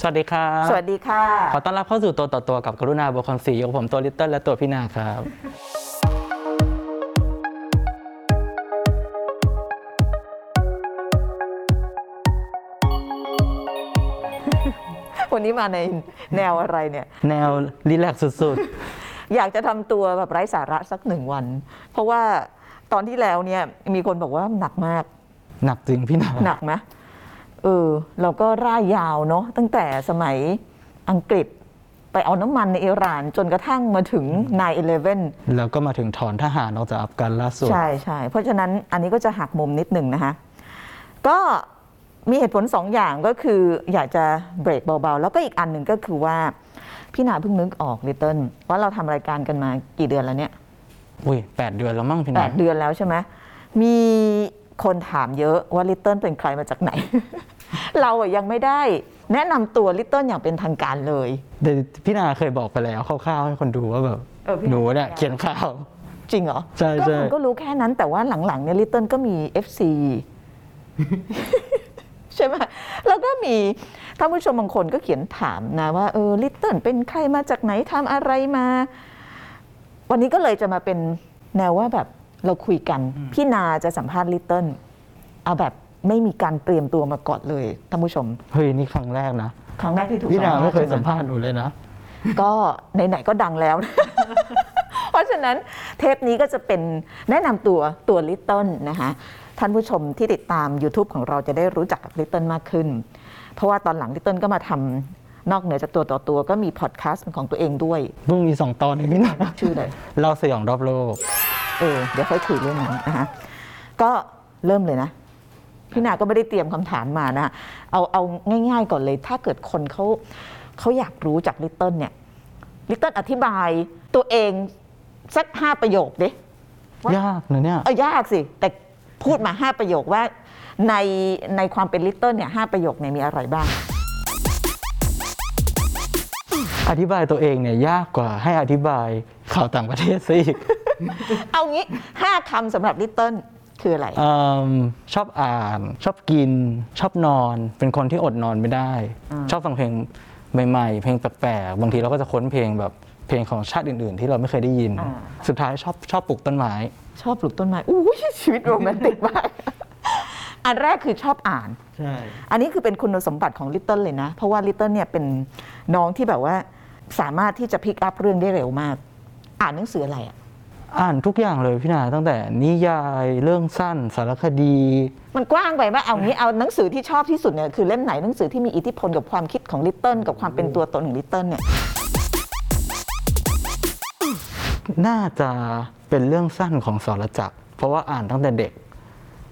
สวัสดีครับ สวัสดีค่ะ ขอต้อนรับเข้าสู่ตัวต่อตัวกับกรุณาบุคคลสีของผมตัวลิตเติ้ลและตัวพี่นาครับ วันนี้มาในแนวอะไรเนี่ย แนวรีแลกซ์สุดอยากจะทำตัวแบบไร้สาระสักหนึ่งวัน เพราะว่าตอนที่แล้วเนี่ยมีคนบอกว่าหนักมาก ๆ หนักจริงพี่นาหนักไหม เออเราก็ร่ายยาวเนาะตั้งแต่สมัยอังกฤษไปเอาน้ำมันในอิหร่านจนกระทั่งมาถึง 9-11 แล้วก็มาถึงถอนทหารออกจากอัฟกันล่าสุด ใช่ใช่เพราะฉะนั้นอันนี้ก็จะหักมุมนิดหนึ่งนะคะ ก็มีเหตุผลสองอย่างก็คืออยากจะเบรกเบาๆ แล้วก็อีกอันหนึ่งก็คือว่า พี่นาเพิ่งนึกออกลิตเติ้ลว่าเราทำรายการกันมากี่เดือนแล้วเนี่ย อุ้ยแปดเดือนแล้วมั้งพี่แปนาดเดือนแล้วใช่ไหมมี คนถามเยอะว่าลิตเติ้ลเป็นใครมาจากไหน เราอะยังไม่ได้แนะนำตัวลิตเติ้ลอย่างเป็นทางการเลยแต่พี่นาเคยบอกไปแล้วคร่าวๆให้คนดูว่าแบบเออพี่นา หนูเนี่ยเขียนข่าว จริงเหรอใช่ก็ใช่มันก็รู้แค่นั้นแต่ว่าหลังๆเนี่ยลิตเติ้ลก็มี FC ใช่ไหมแล้วก็มีท่านผู้ชมบางคนก็เขียนถามนะว่าเออลิตเติ้ลเป็นใครมาจากไหนทำอะไรมา วันนี้ก็เลยจะมาเป็นแนวว่าแบบ เราคุยกัน พี่นาจะสัมภาษณ์ลิตเติ้ลเอาแบบไม่มีการเตรียมตัวมาก่อนเลยท่านผู้ชม เฮ้ยนี่ครั้งแรกนะ ครั้งแรกที่ถูกพี่นาไม่เคยใช่หสัมภาษณ์หนูเลยนะ ก็ไหนๆก็ดังแล้ว เพราะฉะนั้นเทปนี้ก็จะเป็นแนะนำตัวตัวลิตเติ้ลนะคะท่านผู้ชมที่ติดตาม YouTube ของเราจะได้รู้จักกับลิตเติ้ลมากขึ้น เพราะว่าตอนหลังลิตเติ้ลก็มาทำ นอกเหนือจากตัวต่อตัวก็มีพอดแคสต์เป็นของตัวเองด้วยเพิ่งมีสองตอนเองพี่นาชื่ออะไรเราสยองรอบโลก เออเดี๋ยวค่อยคุยเรื่องนั้นนะคะก็เริ่มเลยนะ พี่นาก็ไม่ได้เตรียมคำถามมานะเอาเอาง่าย ๆ ก่อนเลย ถ้าเกิดคนเขาเขาอยากรู้จากลิตเติ้ลเนี่ยลิตเติ้ลอธิบายตัวเองสักห้าประโยคดิยากนะเนี่ยเออยากสิ แต่พูดมาห้าประโยคว่าในในความเป็นลิตเติ้ลเนี่ยห้าประโยคเนี่ยมีอะไรบ้าง อธิบายตัวเองเนี่ยยากกว่าให้อธิบายข่าวต่างประเทศซะอีกเอางี้ห้าคำสำหรับลิตเติ้ลคืออะไรเอิ่มชอบอ่าน ชอบกิน ชอบนอน เป็นคนที่อดนอนไม่ได้อ่าชอบฟังเพลงใหม่ๆ เพลงแปลกๆ บางทีเราก็จะค้นเพลงแบบเพลงของชาติอื่นๆ ที่เราไม่เคยได้ยิน สุดท้ายชอบชอบปลูกต้นไม้ ชอบปลูกต้นไม้อู้ยชีวิตโรแมนติกมาก อันแรกคือชอบอ่านใช่อันนี้คือเป็นคุณสมบัติของลิตเติ้ลเลยนะ เพราะว่าลิตเติ้ลเนี่ยเป็นน้องที่แบบว่า สามารถที่จะ pick up เรื่องได้เร็วมาก อ่านหนังสืออะไรอะอ่านทุกอย่างเลยพี่นาตั้งแต่นิยายเรื่องสั้น สารคดี มันกว้างไปไหมเอางี้เอาหนังสือที่ชอบที่สุดเนี่ยคือเล่มไหนหนังสือที่มีอิทธิพลกับความคิดของลิตเติ้ลกับความเป็นตัวตนของลิตเติ้ลเนี่ยน่าจะเป็นเรื่องสั้นของสรจักรเพราะว่าอ่านตั้งแต่เด็ก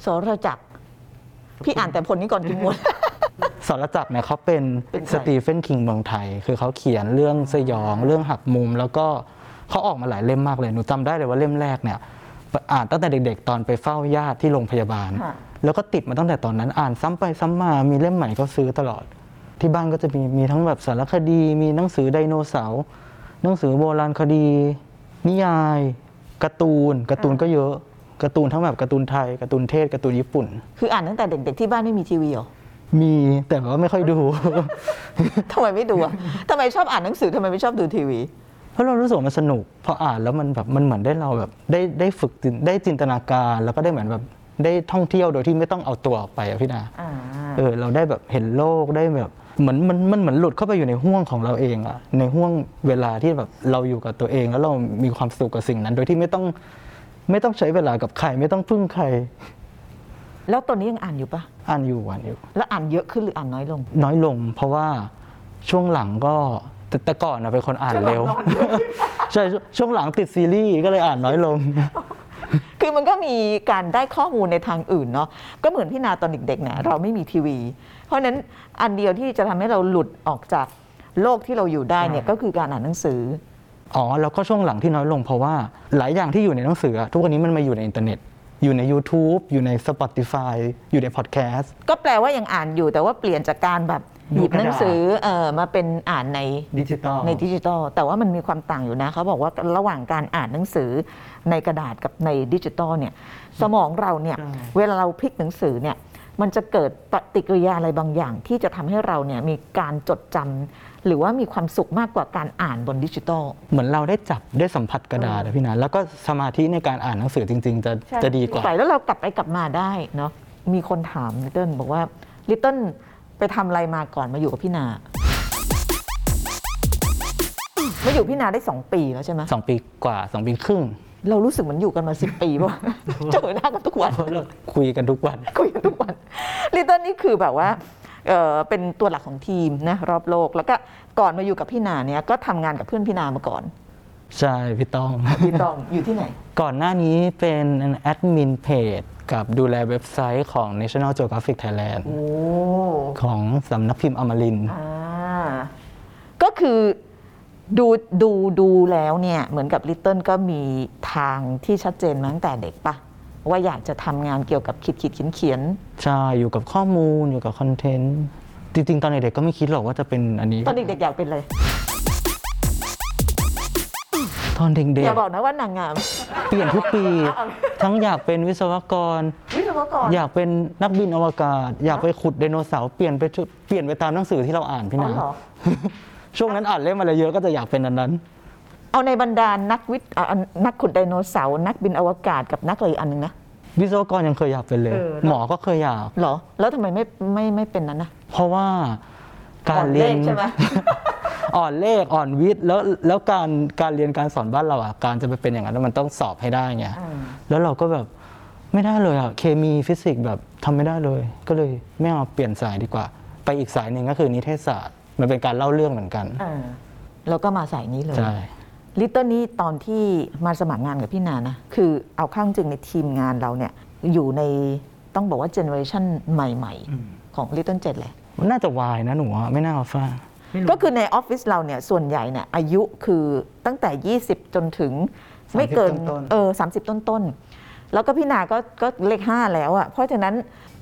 สรจักรพี่อ่านแต่ผลนี้ก่อนกินมด สรจักรเนี่ยเขาเป็นเป็นใครสตีเฟนคิงเมืองไทย คือเขาเขียนเรื่องสยองเรื่องหักมุม แล้วก็เขาออกมาหลายเล่มมากเลยหนูจำได้เลยว่าเล่มแรกเนี่ยอ่านตั้งแต่เด็กๆ ตอนไปเฝ้าญาติที่โรงพยาบาลค่ะแล้วก็ติดมาตั้งแต่ตอนนั้นอ่านซ้ำไปซ้ำมามีเล่มใหม่ก็ซื้อตลอด ที่บ้านก็จะมีมีทั้งแบบสารคดี มีหนังสือไดโนเสาร์หนังสือโบราณคดี นิยายการ์ตูนการ์ตูนก็เยอะการ์ตูนทั้งแบบการ์ตูนไทยการ์ตูนเทศการ์ตูนญี่ปุ่น คืออ่านตั้งแต่เด็กๆที่บ้านไม่มีทีวีเหรอ มีแต่ว่าไม่ค่อยดู ทำไมไม่ดูอะทำไมชอบอ่านหนังสือทำไมไม่ชอบดูทีวี เพราะเรารู้สึกว่ามันสนุกพออ่านแล้วมันแบบมันเหมือนได้เราแบบได้ได้ฝึกจินได้จินตนาการ แล้วก็ได้เหมือนแบบได้ท่องเที่ยวโดยที่ไม่ต้องเอาตัวออกไปอะพี่นาอ่า เออเราได้แบบเห็นโลกได้แบบเหมือนมันมันเหมือนหลุดเข้าไปอยู่ในห่วงของเราเองอะในห่วงเวลาที่แบบเราอยู่กับตัวเอง แล้วเรามีความสุขกับสิ่งนั้น โดยที่ไม่ต้องไม่ต้องใช้เวลากับใครไม่ต้องพึ่งใคร แล้วตอนนี้ยังอ่านอยู่ปะอ่านอยู่อ่านอยู่ แล้วอ่านเยอะขึ้นหรืออ่านน้อยลง น้อยลง เพราะว่าช่วงหลังก็แต่แต่ก่อนนะเป็นคนอ่านเร็ว ใช่ช่วช่วงหลังติดซีรีส์ก็เลยอ่านน้อยลง คือมันก็มีการได้ข้อมูลในทางอื่นเนาะก็เหมือนพี่นาตอนเด็กๆเนี่ยเราไม่มีทีวี เพราะฉะนั้นอันเดียวที่จะทำให้เราหลุดออกจากโลกที่เราอยู่ได้เนี่ยก็คือการอ่านหนังสือ อ๋อแล้วก็ช่วงหลังที่น้อยลงเพราะว่าหลายอย่างที่อยู่ในหนังสืออะทุกวันนี้มันมาอยู่ในอินเทอร์เน็ต อยู่ใน YouTube อยู่ใน Spotify อยู่ในพอดแคสต์ก็แปลว่ายังอ่านอยู่แต่ว่าเปลี่ยนจากการแบบหยิบหนังสือเออมาเป็นอ่านในดิจิตอลในดิจิทัลแต่ว่ามันมีความต่างอยู่นะเขาบอกว่าระหว่างการอ่านหนังสือในกระดาษกับในดิจิทัลเนี่ยสมองเราเนี่ยใช่เวลาเราพลิกหนังสือเนี่ยมันจะเกิดปฏิกิริยาอะไรบางอย่าง ที่จะทำให้เราเนี่ยมีการจดจำ หรือว่ามีความสุขมากกว่าการอ่านบนดิจิทัล เหมือนเราได้จับได้สัมผัสกระดาษอะพี่นะแล้วก็สมาธิในการอ่านหนังสือจริง ๆ จะจะดีกว่า ใส่แล้วเรากลับไปกลับมาได้เนาะมีคนถามลิตเติ้ลบอกว่าลิตเติ้ลไปทำอะไรมาก่อนมาอยู่กับพี่นามาอยู่พี่นาได้สองปีแล้วใช่ไหมสองปีกว่าสองปีครึ่ง เรารู้สึกเหมือนอยู่กันมาสิบปีป่ะ เจอหน้ากันทุกวันเพราะเราคุยกันทุกวัน คุยกันทุกวันลิตเติ้ลนี่คือแบบว่า เอ่อเป็นตัวหลักของทีมนะรอบโลก แล้วก็ก่อนมาอยู่กับพี่นาเนี่ยก็ทำงานกับเพื่อนพี่นามาก่อน ใช่พี่ต้องพี่ต้องอยู่ที่ไหน ก่อนหน้านี้เป็นแอดมินเพจกับดูแลเว็บไซต์ของ National Geographic Thailand โอ้ของสำนักพิมพ์อมรินทร์อ่าก็คือดูดูดูแล้วเนี่ยเหมือนกับลิตเติ้ลก็มีทางที่ชัดเจนมาตั้งแต่เด็กปะ ว่าอยากจะทำงานเกี่ยวกับคิดคิดเขียนเขียนใช่อยู่กับข้อมูลอยู่กับคอนเทนต์จริงๆ ตอนเด็กๆก็ไม่คิดหรอกว่าจะเป็นอันนี้ ตอนเด็กๆอยากเป็นอะไรตอนเด็กอย่าบอกนะว่านางงาม ๆเปลี่ยนทุกปี ทั้งอยากเป็นวิศวกร วิศวกร อยากเป็นนักบินอวกาศ อยากไปขุดไดโนเสาร์เปลี่ยนไปชุดเปลี่ยนไปตามหนังสือที่เราอ่านพี่อ๋อนาเหรอ ช่วงนั้นอ่านเล่มอะไรเยอะก็จะอยากเป็นอันนั้น เอาในบรรดานักวิทย์อะนักขุดไดโนเสาร์นักบินอวกาศกับนักอะไรอีกอันหนึงนะวิศวกรยังเคยอยากเป็นเลยเออหมอก็เคยอยากเหรอ แล้วทำไมไม่ไม่ไม่เป็นนั้นนะเพราะว่าการเรียนอ่อนเลขใช่ไหมอ่อนเลขอ่อนวิทย์แล้วแล้วการการเรียนการสอนบ้านเราอะการจะไปเป็นอย่างนั้นมันต้องสอบให้ได้ไงแล้วเราก็แบบไม่ได้เลยอะเคมีฟิสิกส์แบบทำไม่ได้เลย ก็เลยไม่เอาเปลี่ยนสายดีกว่า ไปอีกสายหนึ่งก็คือนิเทศศาสตร์ มันเป็นการเล่าเรื่องเหมือนกันอ่าแล้วก็มาสายนี้เลยใช่ ลิตเติ้ลนี่ตอนที่มาสมัครงานกับพี่นานะ คือเอาข้างจริงในทีมงานเราเนี่ย อยู่ในต้องบอกว่าเจเนอเรชันใหม่ๆ ของลิตเติ้ล Z เลย น่าจะ Y นะหนูอะไม่น่ามาฟ้าก็คือในออฟฟิศเราเนี่ย ส่วนใหญ่เนี่ยอายุคือตั้งแต่ 20 จนถึง ไม่เกินต้นๆเออสาต้นต้นๆ แล้วก็พี่นาก็ก็เลขห้าแล้วอะเพราะฉะนั้น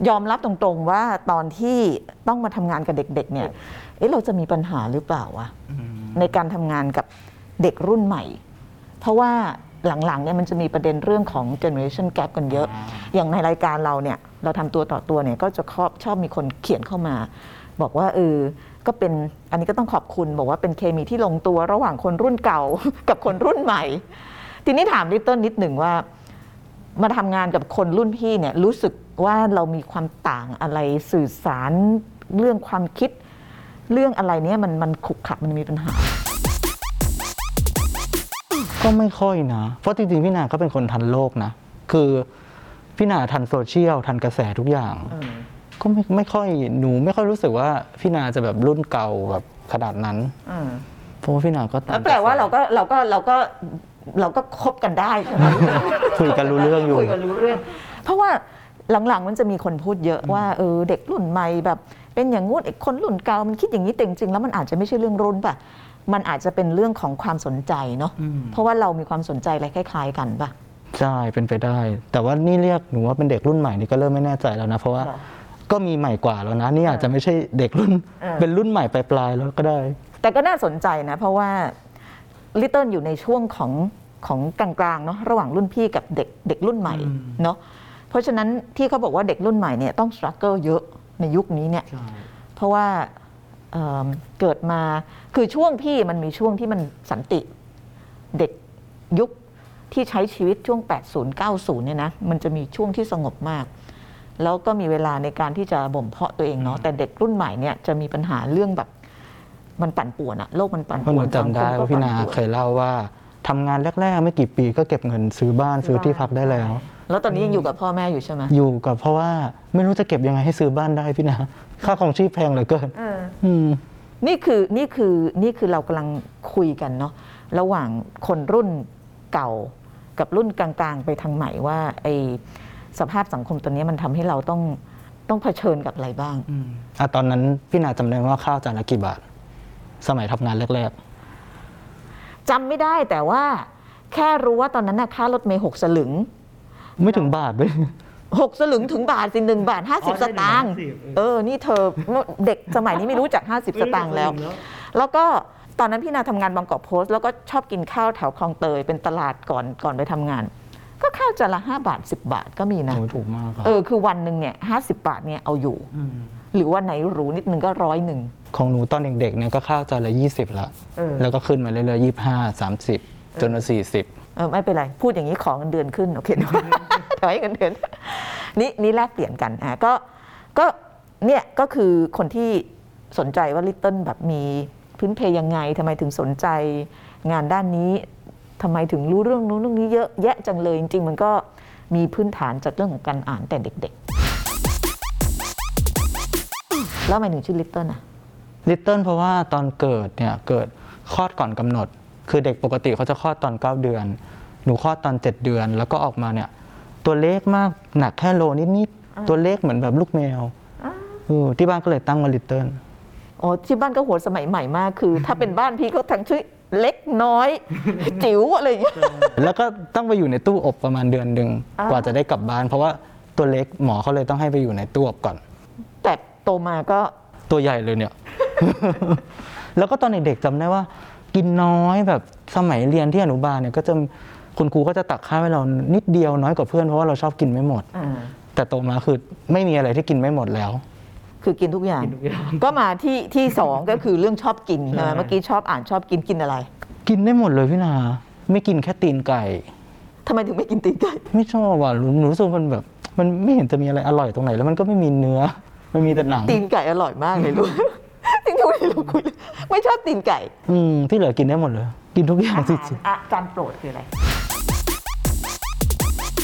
ยอมรับตรงๆว่าตอนที่ต้องมาทำงานกับเด็กๆเนี่ยเอ๊ะเราจะมีปัญหาหรือเปล่าวะในการทำงานกับ เด็กรุ่นใหม่ เพราะว่าหลังๆเนี่ยมันจะมีประเด็นเรื่องของ generation gap กันเยอะ อย่างในรายการเราเนี่ยเราทำตัวต่อตัวเนี่ยก็จะชอบชอบมีคนเขียนเข้ามา บอกว่าเออก็เป็นอันนี้ก็ต้องขอบคุณบอกว่าเป็นเคมีที่ลงตัวระหว่างคนรุ่นเก่า กับคนรุ่นใหม่ ทีนี้ถามลิตเติ้ลนิดหนึ่งว่า มาทำงานกับคนรุ่นพี่เนี่ยรู้สึกว่าเรามีความต่างอะไรสื่อสารเรื่องความคิด เรื่องอะไรเนี่ยมันมันขลุกขลักมันมีปัญหา ก็ไม่ค่อยนะ เพราะจริงๆ พี่นาก็เป็นคนทันโลกนะ คือพี่นาทันโซเชียลทันกระแสทุกอย่าง ก็ไม่ไม่ค่อยหนูไม่ค่อยรู้สึกว่าพี่นาจะแบบรุ่นเก่าแบบขนาดนั้นเพราะว่าพี่นาก็ตมแล้วแปลว่าเราก็เราก็เราก็เราก็คบกันได้ใช่ไหมคุยกันรู้เรื่องอยู่คุยกันรู้เรื่อง เพราะว่าหลังๆมันจะมีคนพูดเยอะว่าเออเด็กรุ่นใหม่แบบ เป็นอย่างงู้นไอ้คนรุ่นเก่ามันคิดอย่างนี้แต่จริงๆแล้วมันอาจจะไม่ใช่เรื่องรุ่นป่ะ มันอาจจะเป็นเรื่องของความสนใจเนาะอืมเพราะว่าเรามีความสนใจอะไรคล้าย ๆ กันป่ะใช่เป็นไปได้ แต่ว่านี่เรียกหนูว่าเป็นเด็กรุ่นใหม่นี่ก็เริ่มไม่แน่ใจแล้วนะ เพราะว่าเหรอก็มีใหม่กว่าแล้วนะนี่อาจจะไม่ใช่เด็กรุ่นเออเป็นรุ่นใหม่ปลายๆแล้วก็ได้ แต่ก็น่าสนใจนะ เพราะว่าลิตเติ้ลอยู่ในช่วงของของกลางๆเนาะระหว่างรุ่นพี่กับเด็กเด็กรุ่นใหม่อืมเนาะเพราะฉะนั้นที่เขาบอกว่าเด็กรุ่นใหม่เนี่ยต้อง struggle เยอะในยุคนี้เนี่ยเพราะว่า เอิ่มเกิดมาคือช่วงพี่มันมีช่วงที่มันสันติเด็กยุคที่ใช้ชีวิตช่วง 80 90 เนี่ยนะมันจะมีช่วงที่สงบมาก แล้วก็มีเวลาในการที่จะบ่มเพาะตัวเองเนาะแต่เด็กรุ่นใหม่เนี่ยจะมีปัญหาเรื่องแบบมันปั่นป่วนอะโลกมันปั่นเพราะหป่วนูนจำได้สังคมก็ว่าพี่นาปั่ป่วเคยเล่าว่าทำงานแรก ๆ ไม่กี่ปีก็เก็บเงินซื้อบ้านซื้อที่พักได้แล้ว แล้วตอนนี้ยังอยู่กับพ่อแม่อยู่ใช่ไหมอยู่กับเพราะว่าไม่รู้จะเก็บยังไงให้ซื้อบ้านได้พี่นาค่าของชีพแพงเหลือเกินอืม นี่คือนี่คือนี่คือเรากำลังคุยกันเนาะระหว่างคนรุ่นเก่ากับรุ่นกลางๆ ไปทางใหม่ว่าไอสภาพสังคมตัวนี้มันทำให้เราต้องต้องเผชิญกับอะไรบ้าง อะตอนนั้นพี่นาจำได้ว่าข้าวจานละกี่บาท สมัยทำงานแรกจำไม่ได้แต่ว่าแค่รู้ว่าตอนนั้นน่ะค่ารถเมย์หกสลึงๆ ไม่ถึงบาทเลยหกสลึงถึงบาทสิหนึ่งบาทห้าสิบอ๋อสใช่ตางค์150เออ นี่เธอเด็กสมัยนี้ไม่รู้จัก50สตางค์แล้ว แล้วก็ตอนนั้นพี่นาทำงานบางกอกโพสต์แล้วก็ชอบกินข้าวแถวคลองเตยเป็นตลาดก่อนก่อนไปทำงาน ก็ค่าาวจานละ5บาท10บาทก็มีนะโอ้ยถูกมากครับเออคือวันหนึ่งเนี่ยห้บาทเนี่ยเอาอยู่ มหรือว่าไหนหรูนิดนึงก็ร้อยหนึ่ง ของหนูตอนเด็กๆเนี่ยก็ข้าวจานละยี่สิบละเออ แล้วก็ขึ้นมาเรื่อยๆยี่ห้าสามสิบจนมาสี่สิบ เออไม่เป็นไร พูดอย่างนี้ขอเงินเดือนขึ้นโอเคถอยเงินเดือนนี่นี่แลกเปลี่ยนกันอะก็ก็เนี่ยก็คือคนที่สนใจว่าลิตเติ้ลแบบมีพื้นเพยังไงทำไมถึงสนใจงานด้านนี้ทำไมถึงรู้เรื่องนู้นเรื่องนี้เยอะแยะจังเลยจริง ๆ มันก็มีพื้นฐานจากเรื่องของการอ่านแต่เด็กๆ แล้วทำไมถึงชื่อลิตเติ้ลอะลิตเติ้ลเพราะว่าตอนเกิดเนี่ยเกิดคลอดก่อนกำหนด คือเด็กปกติเขาจะคลอดตอน 9 เดือน หนูคลอดตอน 7 เดือน แล้วก็ออกมาเนี่ย ตัวเล็กมากหนักแค่โลนิดๆตัวเล็กเหมือนแบบลูกแมวเออที่บ้านก็เลยตั้งมาลิตเติ้ลอ๋อที่บ้านก็หัวสมัยใหม่มากคือ ถ้าเป็นบ้านพี่ก็ทั้งชื่อเล็กน้อย จิ๋วอะไรอย่างเงี้ยแล้วก็ต้องไปอยู่ในตู้อบประมาณเดือนหนึ่งอ่ากว่าจะได้กลับบ้าน เพราะว่าตัวเล็กหมอเขาเลยต้องให้ไปอยู่ในตู้อบก่อน แต่โตมาก็ตัวใหญ่เลยเนี่ย แล้วก็ตอนเด็กๆจำได้ว่า กินน้อยแบบสมัยเรียนที่อนุบาลเนี่ยก็จะคุณครูก็จะตักข้าวให้เรานิดเดียวน้อยกว่าเพื่อนเพราะว่าเราชอบกินไม่หมด อ่า แต่โตมาคือไม่มีอะไรที่กินไม่หมดแล้ว คือกินทุกอย่าง กินทุกอย่าง ก็มาที่ที่สองก็คือเรื่องชอบกินใช่ใช่ไหมเมื่อกี้ชอบอ่านชอบกินกินอะไรกินได้หมดเลยพี่นา ไม่กินแค่ตีนไก่ ทำไมถึงไม่กินตีนไก่ไม่ชอบว่ะหนูหนูรู้สึกมันแบบ มันไม่เห็นจะมีอะไรอร่อยตรงไหน แล้วมันก็ไม่มีเนื้อ มันมีแต่หนัง ตีนไก่อร่อยมากเลยลูก จริงๆไม่รู้คุยเลยไม่ชอบตีนไก่ อืมที่เหลือกินได้หมดเลย กินทุกอย่างจริงอาจารย์โปรดคืออะไร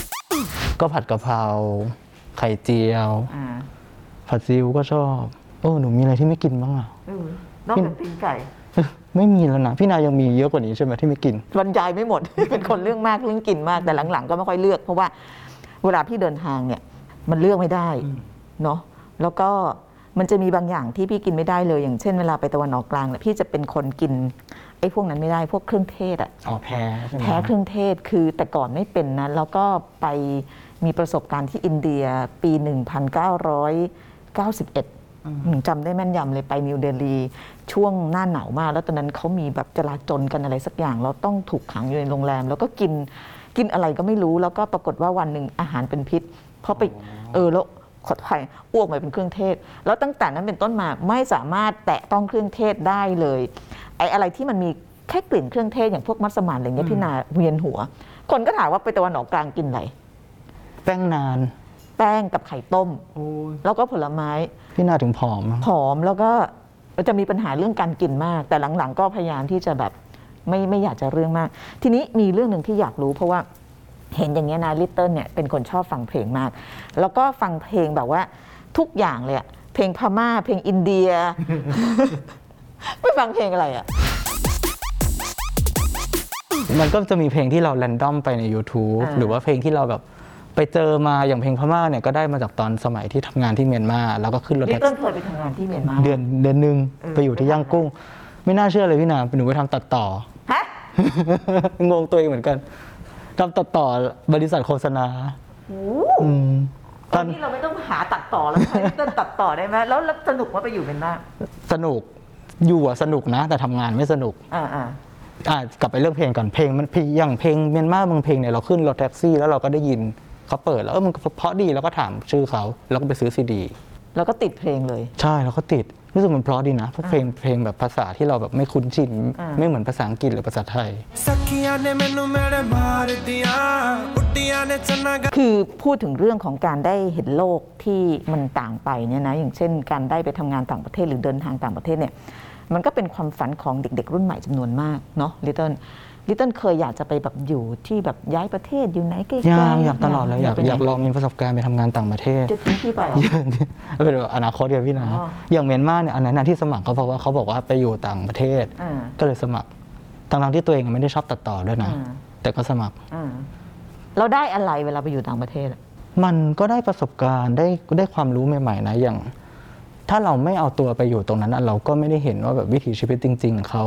ๆก็ผัดกะเพราไข่เจียว อ่าผัดซีอิ๊วก็ชอบโอ้หนูมีอะไรที่ไม่กินบ้างอะ เออนอกจากตีนไก่เอ้ยไม่มีแล้วนะพี่นายยังมีเยอะกว่านี้ใช่ไหมที่ไม่กิน บรรยายไม่หมด เป็นคนเรื่องมากเรื่องกินมากแต่หลังๆ ก็ไม่ค่อยเลือก เพราะว่าเวลาพี่เดินทางเนี่ย มันเลือกไม่ได้เนาะแล้วก็ มันจะมีบางอย่างที่พี่กินไม่ได้เลย อย่างเช่นเวลาไปตะวันออกกลางเนี่ยพี่จะเป็นคนกินไอ้พวกนั้นไม่ได้พวกเครื่องเทศอะอ๋อแพ้ใช่ไหมแพ้เครื่องเทศคือแต่ก่อนไม่เป็นนะ แล้วก็ไปมีประสบการณ์ที่อินเดียปี 1991หนูจำได้แม่นยำเลยไปนิวเดลีช่วงหน้าหนาวมาก แล้วตอนนั้นเขามีแบบจลาจลกันอะไรสักอย่าง เราต้องถูกขังอยู่ในโรงแรม แล้วก็กินกินอะไรก็ไม่รู้แล้วก็ปรากฏว่าวันหนึ่งอาหารเป็นพิษเพราะไปเออแล้ว ขอไข่อ้วกมาเป็นเครื่องเทศ แล้วตั้งแต่นั้นเป็นต้นมาไม่สามารถแตะต้องเครื่องเทศได้เลยไอ้อะไรที่มันมีแค่กลิ่นเครื่องเทศอย่างพวกมัสมั่นอะไรเงี้ยพี่นาเวียนหัว คนก็ถามว่าไปตะวันออกกลางกินอะไรแป้งนาน แป้งกับไข่ต้ม แล้วก็ผลไม้ พี่นาถึงผอมอะผอมแล้วก็จะมีปัญหาเรื่องการกินมาก แต่หลังๆ ก็พยายามที่จะแบบไม่ไม่อยากจะเรื่องมาก ทีนี้มีเรื่องหนึ่งที่อยากรู้เพราะว่า เห็นอย่างเงี้ยนะลิตเติ้ลเนี่ยเป็นคนชอบฟังเพลงมาก แล้วก็ฟังเพลงแบบว่าทุกอย่างเลยอะเพลงพม่า เพลงอินเดีย ไม่ฟังเพลงอะไรอะมันก็จะมีเพลงที่เราแรนดอมไปใน YouTube อ่าหรือว่าเพลงที่เราแบบไปเจอมาอย่างเพลงพม่าเนี่ยก็ได้มาจากตอนสมัยที่ทำงานที่เมียนมา แล้วก็ขึ้นรถลิแท็ตกเติ้ลซี่เคยไปทำงานที่เมียนมาเดือนเดือนหนึ่งเออไปอยู่ที่ย่างกุ้ง ไม่น่าเชื่อเลยพี่นาหนูไปทำตัดต่อ ฮะ งงตัวเองเหมือนกัน ทำตัดต่อบริษัทโฆษณาโอ้อืมตอนนี้เราไม่ต้องหาตัดต่อแล้วใช้ลิตเติ้ลตัดต่อได้ไหมแล้วแล้วสนุกว่าไปอยู่เมียนมาสนุกอยู่อะสนุกนะ แต่ทำงานไม่สนุก อ่าอ่าอะกลับไปเรื่องเพลงก่อนเพลงมันเพลงอย่างเพลงเมียนมาบางเพลงเนี่ยเราขึ้นรถแท็กซี่แล้วเราก็ได้ยินเขาเปิดแล้วเออมันเพราะดีแล้วก็ถามชื่อเขาแล้วก็ไปซื้อซีดี แล้วก็ติดเพลงเลย ใช่แล้วก็ติดรู้สึกมันเพราะดีนะเพราะเพลงเพลงแบบภาษาที่เราแบบไม่คุ้นชิน อ่า ไม่เหมือนภาษาอังกฤษหรือภาษาไทย ਸਖੀਆਂ ਨੇ ਮੈਨੂੰ ਮੇਰੇ ਮਾਰ ਦੀਆਂ ਬੁੱਢੀਆਂ ਨੇ ਚੰਨਾ คือพูดถึงเรื่องของการได้เห็นโลกที่มันต่างไปเนี่ยนะอย่างเช่น การได้ไปทำงานต่างประเทศหรือเดินทางต่างประเทศเนี่ยมันก็เป็นความฝันของเด็ก ๆ รุ่นใหม่จำนวนมากเนาะลิตเติ้ล ลิตเติ้ลเคยอยากจะไปแบบอยู่ที่แบบย้ายประเทศอยู่ไหนใกล้ๆอยากอยากตลอดเลยอยากไปไหนอยากลองมีประสบการณ์ไปทำงานต่างประเทศจะทิ้งที่ไปเหรอ เป็นแบบอนาคตเดียวพี่นะ อ๋ออย่างเมียนมาเนี่ยอันนั้นนะที่สมัครเขาเพราะว่าเขาบอกว่าไปอยู่ต่างประเทศ อ่าก็เลยสมัครทั้งๆที่ตัวเองไม่ได้ชอบตัดต่อด้วยนะ อ่า แต่ก็สมัคร อ่าเราได้อะไรเวลาไปอยู่ต่างประเทศอะมันก็ได้ประสบการณ์ได้ได้ความรู้ใหม่ๆนะอย่าง ถ้าเราไม่เอาตัวไปอยู่ตรงนั้นอะเราก็ไม่ได้เห็นว่าแบบวิถีชีวิตจริง ๆ เขา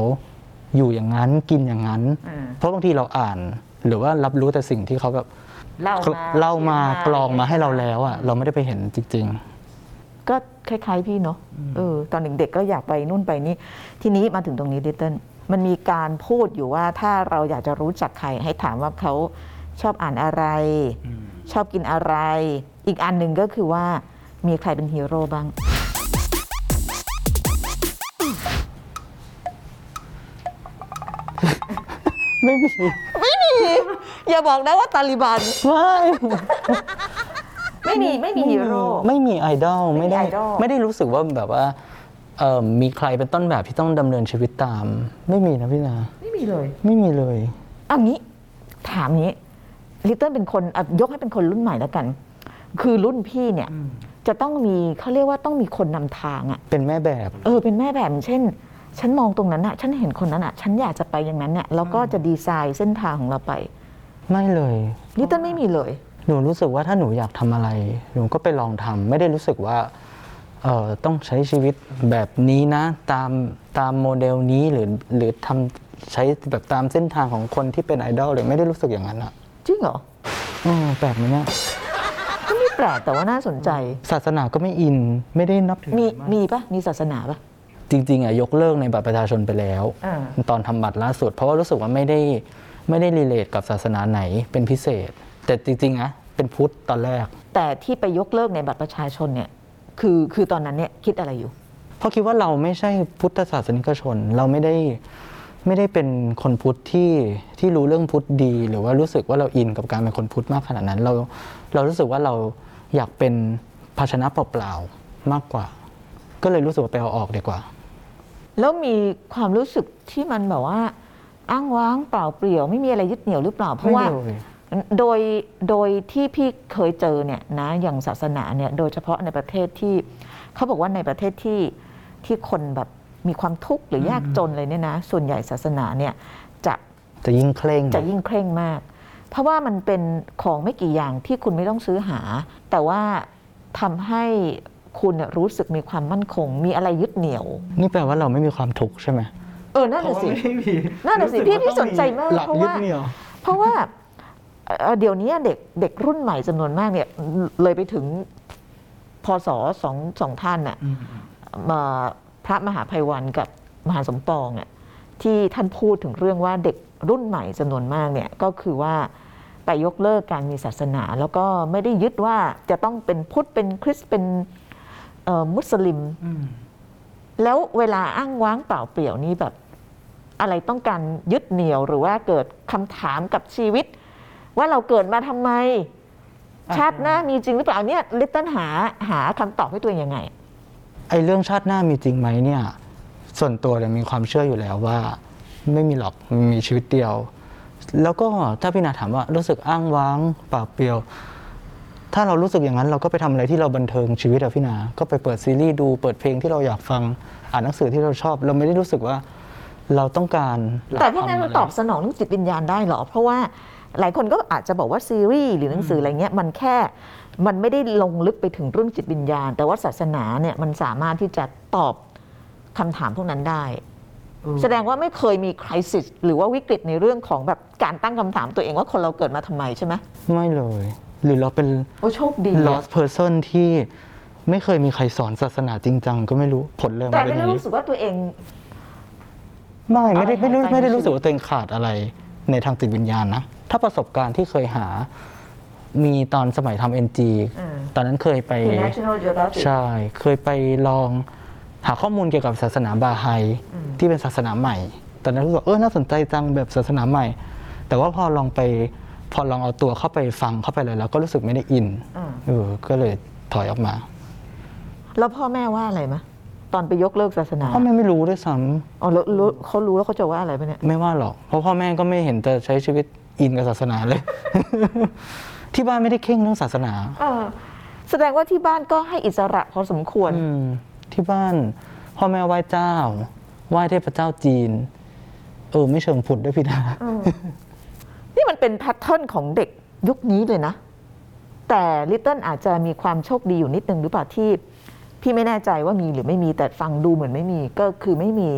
อยู่อย่างนั้นกินอย่างนั้น อ่า เพราะบางทีเราอ่าน หรือว่ารับรู้แต่สิ่งที่เขาแบบเล่ามาเล่ามาขียนกรองมาให้เราแล้วอะเราไม่ได้ไปเห็นจริง ก็คล้าย ๆ พี่เนาะเออตอนเด็กๆก็อยากไปนู่นไปนี่ ทีนี้มาถึงตรงนี้ดิเติ้ลมันมีการพูดอยู่ว่าถ้าเราอยากจะรู้จักใครให้ถามว่าเขาชอบอ่านอะไร ชอบกินอะไร อีกอันหนึ่งก็คือว่ามีใครเป็นฮีโร่บ้าง ไม่มี อย่าบอกนะว่าตาลิบัน ไม่ไม่มีไม่มีฮีโร่ ไม่มีไอดอลไม่ได้ไม่มีไอดอล ไม่ได้รู้สึกว่าแบบว่าเอ่อมีใครเป็นต้นแบบที่ต้องดำเนินชีวิตตาม ไม่มีนะพี่นาไม่มีเลย ไม่มีเลย เอางี้ถามงี้ลิตเติ้ลเป็นคนอะยกให้เป็นคนรุ่นใหม่แล้วกัน คือรุ่นพี่เนี่ย จะต้องมีเขาเรียกว่าต้องมีคนนำทางอะเป็นแม่แบบ เออเป็นแม่แบบอย่างเช่น ฉันมองตรงนั้นอะฉันเห็นคนนั้นอะฉันอยากจะไปอย่างนั้นเนี่ยแล้วก็จะดีไซน์เส้นทางของเราไปไม่เลยลิตเติ้ลไม่มีเลย หนูรู้สึกว่าถ้าหนูอยากทำอะไร หนูก็ไปลองทำไม่ได้รู้สึกว่าเออต้องใช้ชีวิตแบบนี้นะ ตามตามโมเดลนี้หรือหรือทำใช้แบบตามเส้นทางของคนที่เป็นไอดอลเลยไม่ได้รู้สึกอย่างนั้นอะจริงเหรอเออแปลกไหมเนี่ยก็ไม่แปลกแต่ว่าน่าสนใจ ศาสนาก็ไม่อินไม่ได้นับถือมีากมีปะมีศาสนาปะ จริงๆอะยกเลิกในบัตรประชาชนไปแล้ว อ่า ตอนทำบัตรล่าสุด เพราะว่ารู้สึกว่าไม่ได้ไม่ได้รีเลทกับศาสนาไหนเป็นพิเศษ แต่จริงๆนะเป็นพุทธตอนแรก แต่ที่ไปยกเลิกในบัตรประชาชนเนี่ยคือคือตอนนั้นเนี่ยคิดอะไรอยู่ เพราะคิดว่าเราไม่ใช่พุทธศาสนิกชน เราไม่ได้ไม่ได้เป็นคนพุทธที่ที่รู้เรื่องพุทธดี หรือว่ารู้สึกว่าเราอินกับการเป็นคนพุทธมากขนาดนั้น เราเรารู้สึกว่าเราอยากเป็นภาชนะเปล่าๆมากกว่า ก็เลยรู้สึกว่าไปเอาออกดีกว่า แล้วมีความรู้สึกที่มันแบบว่า อ้างว้างเปล่าเปลี่ยวไม่มีอะไรยึดเหนี่ยวหรือเปล่า เพราะว่าไม่เลยโดยโดยที่พี่เคยเจอเนี่ยนะอย่างศาสนาเนี่ยโดยเฉพาะในประเทศที่เขาบอกว่าในประเทศที่ที่คนแบบมีความทุกข์หรือยากจนเลยเนี่ยนะ ส่วนใหญ่ศาสนาเนี่ยจะจะยิ่งเคร่งจะยิ่งเคร่งมาก เพราะว่ามันเป็นของไม่กี่อย่างที่คุณไม่ต้องซื้อหา แต่ว่าทำให้ คุณเนี่ยรู้สึกมีความมั่นคง มีอะไรยึดเหนี่ยว นี่แปลว่าเราไม่มีความทุกข์ใช่ไหมเออนั่นน่ะสินั่นน่ะสิพี่พี่สนใจมากหลักเพราะยึว่าดเหนี่ยวเพราะว่าเอ่อเดี๋ยวนี้เด็กเด็กรุ่นใหม่จำนวนมากเนี่ยเลยไปถึงพศสองสองท่านน่ะมาพระมหาภัยวันกับมหาสมปองอะที่ท่านพูดถึงเรื่องว่าเด็กรุ่นใหม่จำนวนมากเนี่ยก็คือว่าไปยกเลิกการมีศาสนา แล้วก็ไม่ได้ยึดว่าจะต้องเป็นพุทธเป็นคริสต์เป็นเอ่อ มุสลิม แล้วเวลาอ้างว้างเปล่าเปลี่ยวนี่แบบ อะไรต้องการยึดเหนี่ยวหรือว่าเกิดคำถามกับชีวิต ว่าเราเกิดมาทำไม ชาติหน้ามีจริงหรือเปล่าเนี่ยลิตเติ้ลหาหาคำตอบให้ตัวเองยังไงไอ้เรื่องชาติหน้ามีจริงไหมเนี่ย ส่วนตัวเนี่ยมีความเชื่ออยู่แล้วว่า ไม่มีหรอกมันมีชีวิตเดียว แล้วก็ถ้าพี่นาถามว่ารู้สึกอ้างว้างเปล่าเปลี่ยว ถ้าเรารู้สึกอย่างนั้นเราก็ไปทำอะไรที่เราบันเทิงชีวิตอะพี่นา ก็ไปเปิดซีรีส์ดูเปิดเพลงที่เราอยากฟังอ่านหนังสือที่เราชอบ เราไม่ได้รู้สึกว่าเราต้องการหลักแต่พวกนั้นธรมัรนอะไรตอบสนองเรื่องจิตวิญญาณได้เหรอ เพราะว่าหลายคนก็อาจจะบอกว่าซีรีส์หรือหนังสืออะไรเงี้ยมันแค่มันไม่ได้ลงลึกไปถึงเรื่องจิตวิญญาณ แต่ว่าศาสนาเนี่ยมันสามารถที่จะตอบคำถามพวกนั้นได้ แสดงว่าไม่เคยมีคริสิสหรือว่าวิกฤตในเรื่องของแบบการตั้งคำถามตัวเองว่าคนเราเกิดมาทำไมใช่ไหมไม่เลย หรือเราเป็น โอ้โชคดีอะ lost person ที่ไม่เคยมีใครสอนศาสนาจริงจังก็ไม่รู้ผลเลยแต่มาเป็นไม่อได้ย่างนี้รู้สึกว่าตัวเอง ไม่ไม่ได้ไม่รู้อะไรหายไปไม่ได้ในรู้สึกชีวิตว่าตัวเองขาดอะไรในทางจิตวิญญาณนะ ถ้าประสบการณ์ที่เคยหา มีตอนสมัยทำเอ็นจีตอนนั้นเคยไป คือ National Geographic ใช่ เคยไปลองหาข้อมูลเกี่ยวกับศาสนาบาไฮที่เป็นศาสนาใหม่ ตอนนั้นรู้สึกว่าเออน่าสนใจจังแบบศาสนาใหม่ แต่ว่าพอลองไป พอลองเอาตัวเข้าไปฟังเข้าไปเลยแล้วก็รู้สึกไม่ได้อินอืมเออก็เลยถอยออกมา แล้วพ่อแม่ว่าอะไรมะตอนไปยกเลิกศาสนาพ่อแม่ไม่รู้ด้วยซ้ำอ๋อแล้วรู้เขารู้แล้วเขาจะว่าอะไรปะเนี่ยไม่ว่าหรอกเพราะพ่อแม่ก็ไม่เห็นจะใช้ชีวิตอินกับศาสนาเลย ที่บ้านไม่ได้เข่งเรื่องศาสนาเออแสดงว่าที่บ้านก็ให้อิสระพอสมควรอืมที่บ้าน พ่อแม่ไหว้เจ้าไหว้เทพเจ้าจีน เออ ไม่เชิงผุดด้วยพี่นา นี่มันเป็นแพทเทิร์นของเด็กยุคนี้เลยนะ แต่ลิตเติ้ลอาจจะมีความโชคดีอยู่นิดนึงหรือเปล่าที่ พี่ไม่แน่ใจว่ามีหรือไม่มีแต่ฟังดูเหมือนไม่มีก็คือไม่มี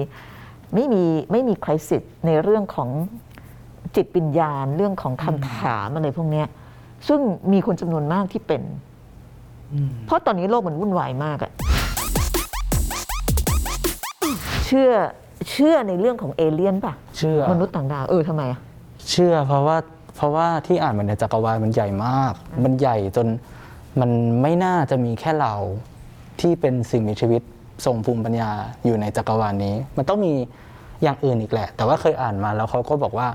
ไม่มีไม่มีคริสิสในเรื่องของจิตวิญญาณเรื่องของคำถามอะไรพวกเนี้ยซึ่งมีคนจำนวนมากที่เป็น เพราะตอนนี้โลกมันวุ่นวายมากอะเชื่อเชื่อในเรื่องของเอเลี่ยนป่ะ เชื่อมนุษย์ต่างดาวเออทำไมอะ เชื่อเพราะว่าเพราะว่าที่อ่านมันในจักรวาลมันใหญ่มาก มันใหญ่จนมันไม่น่าจะมีแค่เราที่เป็นสิ่งมีชีวิตทรงภูมิปัญญาอยู่ในจักรวาลนี้ มันต้องมีอย่างอื่นอีกแหละ แต่ว่าเคยอ่านมาแล้วเขาก็บอกว่า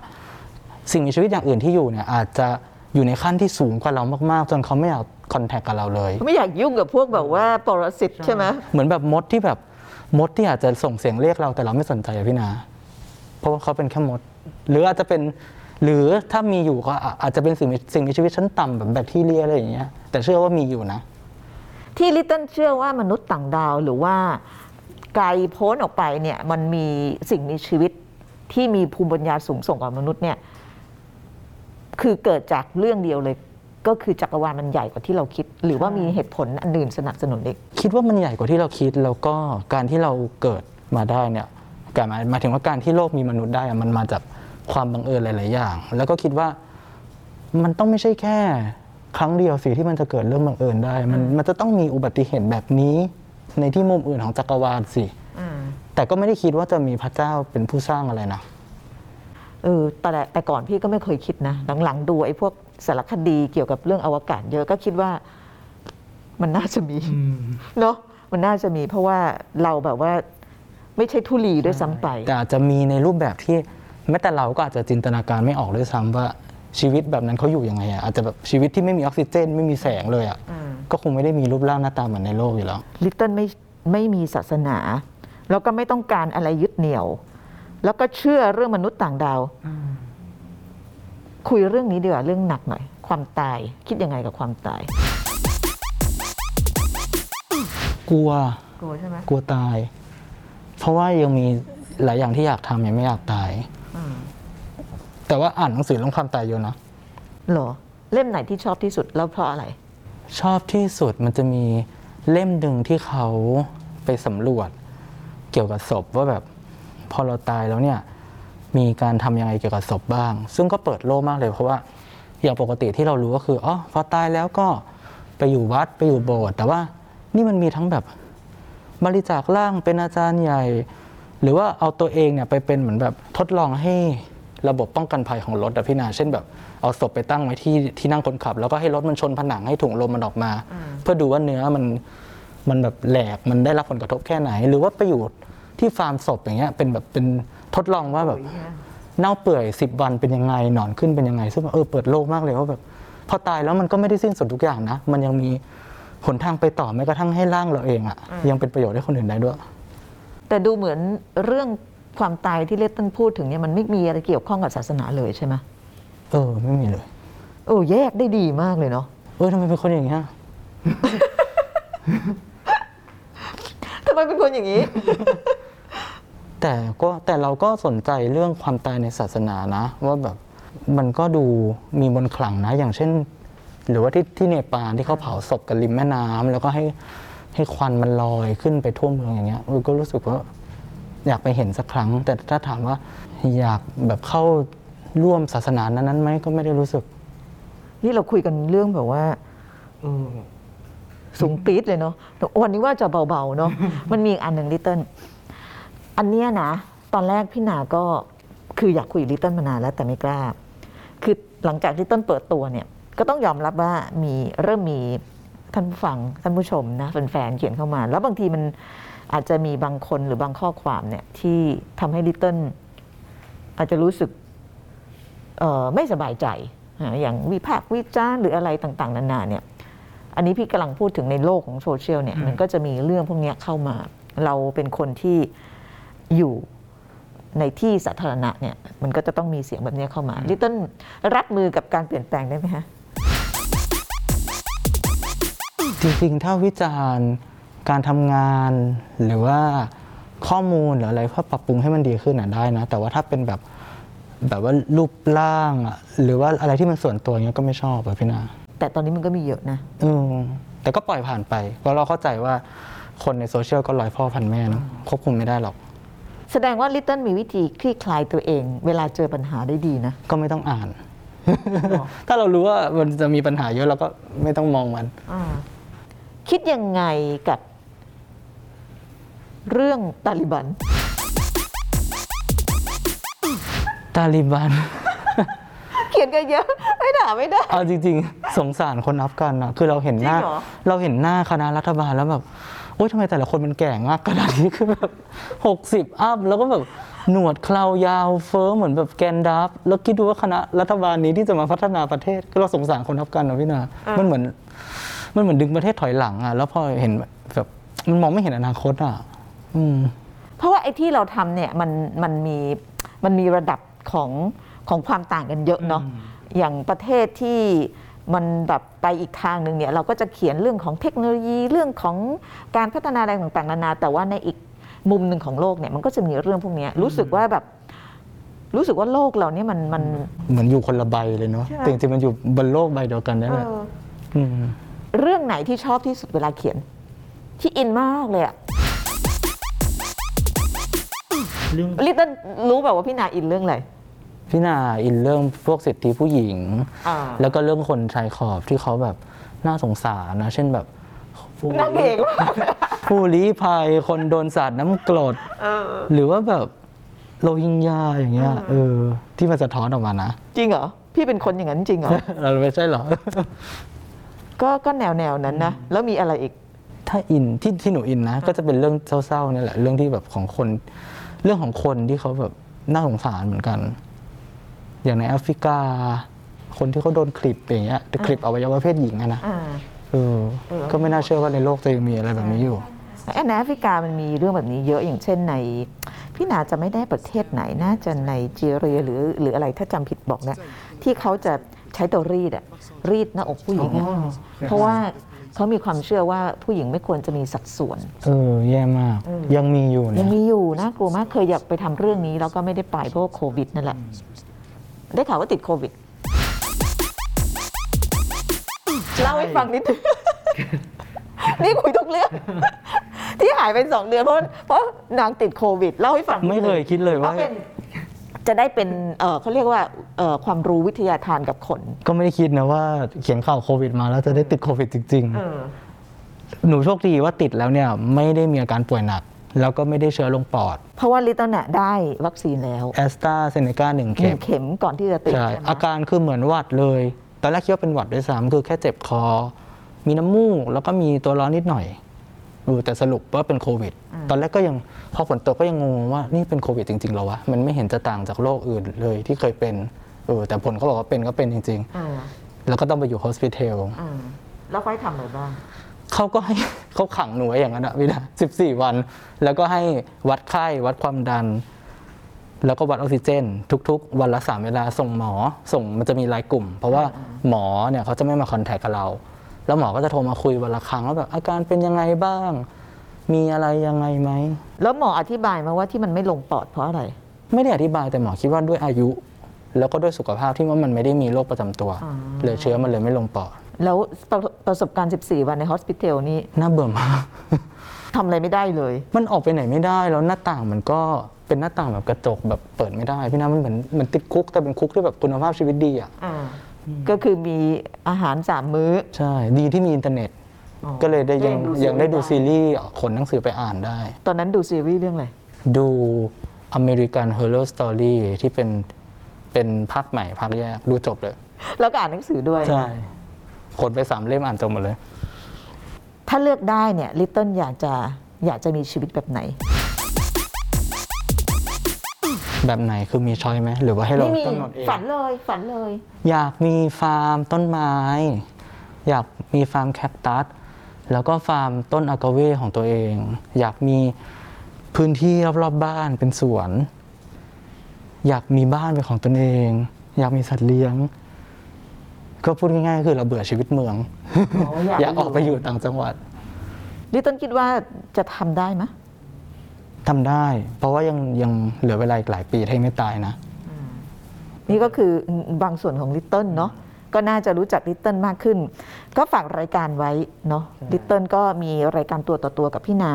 สิ่งมีชีวิตอย่างอื่นที่อยู่เนี่ยอาจจะอยู่ในขั้นที่สูงกว่าเรามากๆ จนเขาไม่อยากคอนแทคกับเราเลย ไม่อยากยุ่งกับพวกแบบว่าปรสิตใช่ไหมเหมือนแบบมดที่แบบมดที่อาจจะส่งเสียงเรียกเราแต่เราไม่สนใจอะพี่นา เพราะว่าเขาเป็นแค่มด หรืออาจจะเป็น หรือถ้ามีอยู่ก็อาอาจจะเป็นสิ่งมีสิ่งมีชีวิตชั้นต่ำแบบแบคทีเรียอะไรอย่างเงี้ยแต่เชื่อว่ามีอยู่นะ ที่ลิตเติ้ลเชื่อว่ามนุษย์ต่างดาวหรือว่าไกลโพ้นออกไปเนี่ยมันมีสิ่งมีชีวิตที่มีภูมิปัญญาสูงส่งกว่ามนุษย์เนี่ยคือเกิดจากเรื่องเดียวเลย ก็คือจักรวาลมันใหญ่กว่าที่เราคิด หรือว่ามีเหตุผลอันอื่นสนับสนุนอีกคิดว่ามันใหญ่กว่าที่เราคิด แล้วก็การที่เราเกิดมาได้เนี่ยการหมายหมายถึงว่าการที่โลกมีมนุษย์ได้อะมันมาจาก ความบังเอิญหลาย ๆ อย่าง แล้วก็คิดว่ามันต้องไม่ใช่แค่ ครั้งเดียวสิที่มันจะเกิดเรื่องบังเอิญได้ มันมันจะต้องมีอุบัติเหตุแบบนี้ ในที่มุมอื่นของจักรวาลสิแต่ก็ไม่ได้คิดว่าจะมีพระเจ้าเป็นผู้สร้างอะไรนะเออแต่แต่ก่อนพี่ก็ไม่เคยคิดนะ หลัง ๆ ดูไอ้พวกสารคดีเกี่ยวกับเรื่องอวกาศ เยอะก็คิดว่ามันน่าจะมีเนาะมันน่าจะมีเพราะว่าเราแบบว่า ไม่ใช่ทุลีด้วยซ้ำไปแต่อาจจะมีในรูปแบบที่ แม้แต่เราก็อาจจะจินตนาการไม่ออกด้วยซ้ำว่าชีวิตแบบนั้นเขาอยู่ยังไงอะอาจจะแบบชีวิตที่ไม่มีออกซิเจน ไม่มีแสงเลยอะอืมก็คงไม่ได้มีรูปร่างหน้าตาเหมือนในโลกอยู่แล้ว ลิตเติ้ลไม่ไม่มีศาสนา แล้วก็ไม่ต้องการอะไรยึดเหนี่ยว แล้วก็เชื่อเรื่องมนุษย์ต่างดาว คุยเรื่องนี้ดีกว่าเรื่องหนักหน่อย ความตายคิดยังไงกับความตาย กลัวกลัวใช่ไหมกลัวตาย เพราะว่ายังมีหลายอย่างที่อยากทำยังไม่อยากตาย แต่ว่าอ่านหนังสือเรื่องความตายเยอะนะหรอ เล่มไหนที่ชอบที่สุดแล้วเพราะอะไร ชอบที่สุดมันจะมีเล่มหนึ่งที่เขาไปสำรวจ เกี่ยวกับศพว่าแบบพอเราตายแล้วเนี่ยมีการทำยังไงเกี่ยวกับศพบ้าง ซึ่งก็เปิดโลกมากเลยเพราะว่าอย่างปกติที่เรารู้ก็คืออ๋อพอตายแล้วก็ไปอยู่วัดไปอยู่โบสถ์แต่ว่านี่มันมีทั้งแบบบริจาคร่างเป็นอาจารย์ใหญ่ หรือว่าเอาตัวเองเนี่ยไปเป็นเหมือนแบบทดลองให้ ระบบป้องกันภัยของรถอะพี่นา เช่นแบบเอาศพไปตั้งไว้ที่ที่นั่งคนขับ แล้วก็ให้รถมันชนผนังให้ถุงลมมันออกมา เพื่อดูว่าเนื้อมันมันแบบแหลกมันได้รับผลกระทบแค่ไหน หรือว่าไปอยู่ที่ฟาร์มศพอย่างเงี้ยเป็นแบบเป็นทดลองว่าแบบเน่าเปื่อยสิบวันเป็นยังไงหนอนขึ้นเป็นยังไงซึ่งเออเปิดโลกมากเลยว่าแบบพอตายแล้วมันก็ไม่ได้สิ้นสุดทุกอย่างนะ มันยังมีหนทางไปต่อแม้กระทั่งให้ร่างเราเองอะยังเป็นประโยชน์ให้คนอื่นได้ด้วย แต่ดูเหมือนเรื่อง ความตายที่เลตเติ้ลพูดถึงเนี่ยมันไม่มีอะไรเกี่ยวข้องกับศาสนาเลยใช่ไหมเออ ไม่มีเลยโอ้แยกได้ดีมากเลยเนาะเออทำไมเป็นคนอย่างเงี้ยทำไมเป็นคนอย่างนี้ แต่ก็แต่เราก็สนใจเรื่องความตายในศาสนานะ ว่าแบบมันก็ดูมีมนต์ขลังนะ อย่างเช่น หรือว่าที่ที่เนปาลที่เขาเผาศพกันริมแม่น้ำแล้วก็ให้ให้ควันมันลอยขึ้นไปทั่วเมืองอย่างเงี้ยเออก็รู้สึกว่า อยากไปเห็นสักครั้ง แต่ถ้าถามว่าอยากแบบเข้าร่วมศาสนานั้นๆไหมก็ไม่ได้รู้สึก นี่เราคุยกันเรื่องแบบว่าสูงปี๊ดเลยเนาะวันนี้ว่าจะเบาๆเนาะมันมีอีกอันหนึ่งลิตเติ้ลอันเนี้ยนะ ตอนแรกพี่นาก็คืออยากคุยลิตเติ้ลมานานแล้วแต่ไม่กล้า คือหลังจากลิตเติ้ลเปิดตัวเนี่ย ก็ต้องยอมรับว่ามีเริ่มมีท่านผู้ฟังท่านผู้ชมนะแฟนๆเขียนเข้ามา แล้วบางทีมัน อาจจะมีบางคนหรือบางข้อความเนี่ยที่ทำให้ลิตเติ้ลอาจจะรู้สึกเอ่อไม่สบายใจอ่าอย่างวิพากษ์วิจารณ์หรืออะไรต่างๆ นานาเนี่ยอันนี้พี่กำลังพูดถึงในโลกของโซเชียลเนี่ยมันก็จะมีเรื่องพวกเนี้ยเข้ามา เราเป็นคนที่อยู่ในที่สาธารณะเนี่ยมันก็จะต้องมีเสียงแบบเนี้ยเข้ามาลิตเติ้ลรับมือกับการเปลี่ยนแปลงได้ไหมฮะจริงๆ ถ้าวิจารณ์ การทำงานหรือว่าข้อมูลหรืออะไรเพื่อปรับปรุงให้มันดีขึ้นน่ะได้นะ แต่ว่าถ้าเป็นแบบแบบว่ารูปร่างอะหรือว่าอะไรที่มันส่วนตัวเงี้ยก็ไม่ชอบอะพี่นาแต่ตอนนี้มันก็มีเยอะนะเออแต่ก็ปล่อยผ่านไปเพราะเราเข้าใจว่าคนในโซเชียลก็ร้อยพ่อพันแม่เนอะควบคุมไม่ได้หรอก แสดงว่าลิตเติ้ลมีวิธีคลี่คลายตัวเอง เวลาเจอปัญหาได้ดีนะ ก็ไม่ต้องอ่าน ถ้าเรารู้ว่ามันจะมีปัญหาเยอะเราก็ไม่ต้องมองมัน คิดยังไงกับ เรื่องตาลิบัน ตาลิบัน เขียนกันเยอะ ไม่ด่าไม่ได้ เอาจริงๆ สงสารคนอัฟกันนะคือเราเห็นหน้า จริงเหรอ เราเห็นหน้าคณะรัฐบาลแล้วแบบโอ๊ยทำไมแต่ละคนมันแก่มากขนาดนี้คือแบบหกสิบอัพแล้วก็แบบหนวดเคราวยาวเฟ้อเหมือนแบบแกนดับแล้วคิดดูว่าคณะรัฐบาลนี้ที่จะมาพัฒนาประเทศ ก็เราสงสารคนอัฟกันนะพี่นามันเหมือน มันเหมือนดึงประเทศถอยหลังอะแล้วพอเห็นแบบมันมองไม่เห็นอนาคตอะอืม เพราะว่าไอ้ที่เราทำเนี่ยมันมันมีมันมีระดับของของความต่างกันเยอะเนาะอย่างประเทศที่มันแบบไปอีกทางหนึ่งเนี่ยเราก็จะเขียนเรื่องของเทคโนโลยีเรื่องของการพัฒนาอะไรต่างๆนานาแต่ว่าในอีกมุมหนึ่งของโลกเนี่ยมันก็จะมีเรื่องพวกเนี้ยรู้สึกว่าแบบรู้สึกว่าโลกเราเนี่ยมันมันเหมือนอยู่คนละใบเลยเนาะใช่ไหมแต่จริงๆมันอยู่บนโลกใบเดียวกันนั่นแหละเอออืมเรื่องไหนที่ชอบที่สุดเวลาเขียน ที่อินมากเลยอะ เรื่องลิตเติ้ลรู้แบบว่าพี่นาอินเรื่องอะไร พี่นาอินเรื่องพวกสิทธิผู้หญิง อ่า แล้วก็เรื่องคนชายขอบที่เขาแบบน่าสงสารนะ เช่นแบบผู้นางเอกผู้ลี้ภัยคนโดนสาดน้ำกรด เออ หรือว่าแบบโรฮิงญาอย่างเงี้ยเออ ที่มันสะท้อนออกมานะจริงเหรอ พี่เป็นคนอย่างนั้นจริงเหรอ เราไม่ใช่เหรอ ก็ก็แนวแนวนั้นนะ แล้วมีอะไรอีก ถ้าอินที่ที่หนูอินนะ ก็จะเป็นเรื่องเศร้าๆนี่แหละเรื่องที่แบบของคน เรื่องของคนที่เขาแบบน่าสงสารเหมือนกัน อย่างในแอฟริกา คนที่เขาโดนขลิบอย่างเงี้ยขลิบอวัยวะเพศหญิงอะนะอ่า เออเออ ก็ไม่น่าเชื่อว่าในโลกจะยังมีอะไรแบบนี้อยู่ แอนแอฟริกามันมีเรื่องแบบนี้เยอะอย่างเช่นใน พี่นาจำไม่ได้ประเทศไหนน่าจะไนจีเรียหรือหรืออะไรถ้าจำผิดบอกนะที่เขาจะใช้ตัวรีดอะรีดหน้าอกผู้หญิงอะอ๋อเพราะว่า เขามีความเชื่อว่าผู้หญิงไม่ควรจะมีสัดส่วน เออแย่มาก ยังมีอยู่ยัเนี่งยมีอยู่นะกลัวมากเคยอยากไปทำเรื่องนี้แล้วก็ไม่ได้ไปเพราะว่าโควิดนั่นแหละ ได้ข่าวว่าติดโควิดเล่าให้ฟังนิดนึง นี่คุยทุกเรื่อง ที่หายไปสองเดือนเพราะเพราะนางติดโควิด เล่าให้ฟังนิดนึงไม่เคยคิดเลยว่า เอาเป็น จะได้เป็นเอ่อเขาเรียกว่าเอ่อความรู้วิทยาทานกับคนก็ไม่ได้คิดนะว่าเขียนข่าวโควิดมาแล้วจะได้ติดโควิดจริง เออ ๆ หนูโชคดีว่าติดแล้วเนี่ยไม่ได้มีอาการป่วยหนัก แล้วก็ไม่ได้เชื้อลงปอดเพราะว่าลิตเติ้ลน่ะได้วัคซีนแล้วแอสตราเซเนกาหนึ่งหเข็นึ่มงเข็มก่อนที่จะติดใช่ใช่ไหมอาการคือเหมือนหวัดเลย ตอนแรกคิดว่าเป็นหวัดด้วยซ้ำคือแค่เจ็บคอ มีน้ำมูกแล้วก็มีตัวร้อนนิดหน่อย เออแต่สรุปว่าเป็นโควิด ตอนแรกก็ยังพอฝนตกก็ยังงงว่านี่เป็นโควิดจริงๆเหรอวะมันไม่เห็นจะต่างจากโรคอื่นเลยที่เคยเป็นเออแต่ผลเขาบอกว่าเป็นก็เป็นจริง อ่าๆ แล้วก็ต้องไปอยู่โฮสพิทอลอ่าแล้วค่อยทำอะไรบ้าง เขาก็ให้ เขาขังหนูไว้อย่างนั้นอะพี่นะสิบสี่วัน แล้วก็ให้วัดไข้วัดความดัน แล้วก็วัดออกซิเจน ทุกๆ วันละสามเวลาส่งหมอ ส่งมันจะมีรายกลุ่ม เพราะว่าหมอเนี่ยเขาจะไม่มาคอนแทคกับเรา แล้วหมอก็จะโทรมาคุยวันละครั้งว่าแบบอาการเป็นยังไงบ้าง มีอะไรยังไงไหม แล้วหมออธิบายมาว่าที่มันไม่ลงปอดเพราะอะไร ไม่ได้อธิบายแต่หมอคิดว่าด้วยอายุ แล้วก็ด้วยสุขภาพที่ว่ามันไม่ได้มีโรคประจำตัวอ่าเลยเชื้อมันเลยไม่ลงปอดแล้วประประสบการณ์ 14 วันในฮอสพิทอลนี่น่าเบื่อมาก ทำอะไรไม่ได้เลย มันออกไปไหนไม่ได้แล้วหน้าต่างมันก็เป็นหน้าต่างแบบกระจกแบบเปิดไม่ได้ พี่น้ำมันเหมือนเหมือนติดคุกแต่เป็นคุกที่แบบคุณภาพชีวิตดีอะ ก็คือมีอาหารสามมื้อ ใช่ ดีที่มีอินเทอร์เน็ต อ๋อก็เลยได้ยังก็ยังดูยังได้ดูซีซีรีส์รีส์ขนหนังสือไปอ่านได้ ตอนนั้นดูซีรีส์เรื่องอะไร ดู American Horror Story ที่เป็นเป็นภาคใหม่ภาคแยกดูจบเลย แล้วก็อ่านหนังสือด้วย ใช่ขนไปสามเล่มอ่านจบหมดเลย ถ้าเลือกได้เนี่ยลิตเติ้ลอยากจะอยากจะมีชีวิตแบบไหน แบบไหนคือมี choice ไหมหรือว่าให้เราไม่มีกำหนดเองฝันเลยฝันเลย อยากมีฟาร์มต้นไม้ อยากมีฟาร์มแคคตัสแล้วก็ฟาร์มต้นอากาเวของตัวเอง อยากมีพื้นที่รอบๆบ้านเป็นสวน อยากมีบ้านเป็นของตนเอง อยากมีสัตว์เลี้ยง ก็พูดง่ายๆคือเราเบื่อชีวิตเมืองอยากออกไปอยู่ต่างจังหวัด ลิตเติ้ลคิดว่าจะทำได้ไหม ทำได้ เพราะว่ายังยังเหลือเวลาอีกหลายปีถ้ายังไม่ตายนะ นี่ก็คือบางส่วนของลิตเติ้ลเนาะก็น่าจะรู้จักลิตเติ้ลมากขึ้น ก็ฝากรายการไว้เนาะลิตเติ้ลก็มีรายการตัวต่อตัวกับพี่นา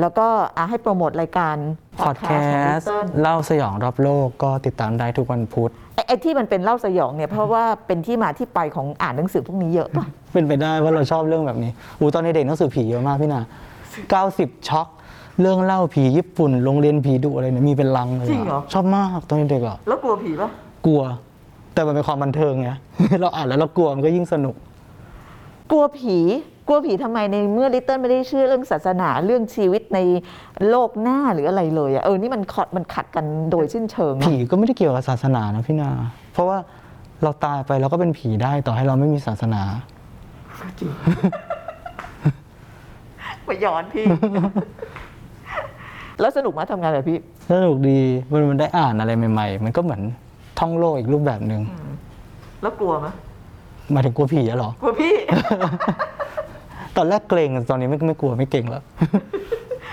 แล้วก็อะให้โปรโมทรายการพอดแคของส Little ต์เล่าสยองรอบโลกก็ติดตามได้ทุกวันพุธไอ้ไอ้ที่มันเป็นเล่าสยองเนี่ยเพราะว่าเป็นที่มาที่ไปของอ่านหนังสือพวกนี้เยอะป่ะเป็นไปได้ว่าเราชอบเรื่องแบบนี้อูตอนเด็กๆหนังสือผีเยอะมากพี่นา90ช็อก เรื่องเล่าผีญี่ปุ่นโรงเรียนผีดุอะไรเนี่ยมีเป็นลังเลยะจริงเหรอ ชอบมากตอนเด็กๆอะแล้วกลัวผีป่ะกลัว แต่มันเป็นความบันเทิงไง เราอ่านแล้วเรากลัวมันก็ยิ่งสนุก กลัวผี กลัวผีทำไมในเมื่อลิตเติ้ลไม่ได้เชื่อเรื่องศาสนาเรื่องชีวิตในโลกหน้าหรืออะไรเลยอะเออนี่มันขัดมันขัดกันโดยสิ้นเชิงนะผีก็ไม่ได้เกี่ยวกับศาสนานะพี่นา เพราะว่าเราตายไปเราก็เป็นผีได้ต่อให้เราไม่มีศาสนา ไปย้อนพี่ แล้วสนุกไหมาทำงานแบบพี่ สนุกดีมันมันได้อ่านอะไรใหม่ๆ มันก็เหมือนท่องโลกอีกรูปแบบหนึ่งแล้วกลัวไหมหมายถึงกลัวผีอะเหรอ กลัวพี่ ตอนแรกเกรงตอนนี้ไม่ไม่กลัวไม่เก่งแล้ว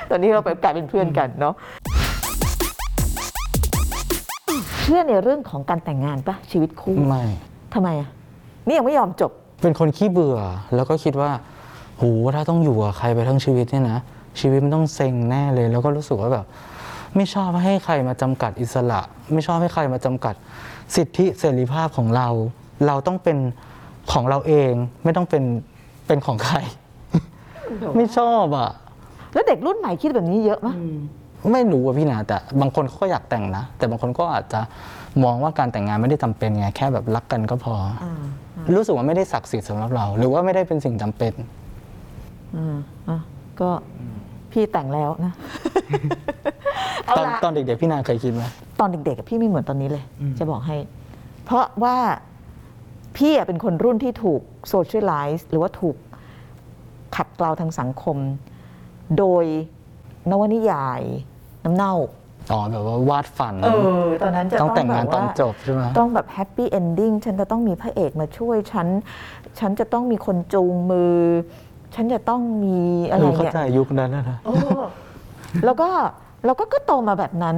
ตอนนี้เราไปกลายเป็นเพื่อนกันเนาะเชื่อในเรื่องของการแต่งงานปะชีวิตคู่ไม่ ทำไมอะนี่ยังไม่ยอมจบ เป็นคนขี้เบื่อ แล้วก็คิดว่าโหถ้าต้องอยู่กับใครไปทั้งชีวิตเนี่ยนะ ชีวิตมันต้องเซ็งแน่เลย แล้วก็รู้สึกว่าแบบ ไม่ชอบให้ใครมาจำกัดอิสระ ไม่ชอบให้ใครมาจำกัด สิทธิเสรีภาพของเรา เราต้องเป็นของเราเองไม่ต้องเป็นเป็นของใคร ไม่ชอบอะ แล้วเด็กรุ่นใหม่คิดแบบนี้เยอะมะไม่รู้อะพี่นาแต่บางคนเขาก็อยากแต่งนะ แต่บางคนก็อาจจะมองว่าการแต่งงานไม่ได้จำเป็นไงแค่แบบรักกันก็พออรู้สึกว่าไม่ได้ศักดิ์สิทธิ์สำหรับเรา หรือว่าไม่ได้เป็นสิ่งจำเป็นอ่าอะก็ พี่แต่งแล้วนะเอาตอนละตอนเด็กๆพี่นาเคยคิดไหมตอนเด็กๆกับพี่ไม่เหมือนตอนนี้เลย จะบอกให้ เพราะว่าพี่อะเป็นคนรุ่นที่ถูกโซเชียลไลซ์หรือว่าถูกขัดเกลาทางสังคม โดยนวนิยาย น้ำเน่า อ๋อแบบว่าวาดฝัน เออ ตอนนั้นจะต้องแต่งงานแบบตอนว่าจบใช่ไหมต้องแบบ happy ending ฉันจะต้องมีพระเอกมาช่วยฉัน ฉันจะต้องมีคนจูงมือ ฉันจะต้องมีอะไรเออเข้าเนี่ยใจยุคนั้นนะนะโอ้ แล้วก็เราก็ก็โตมาแบบนั้น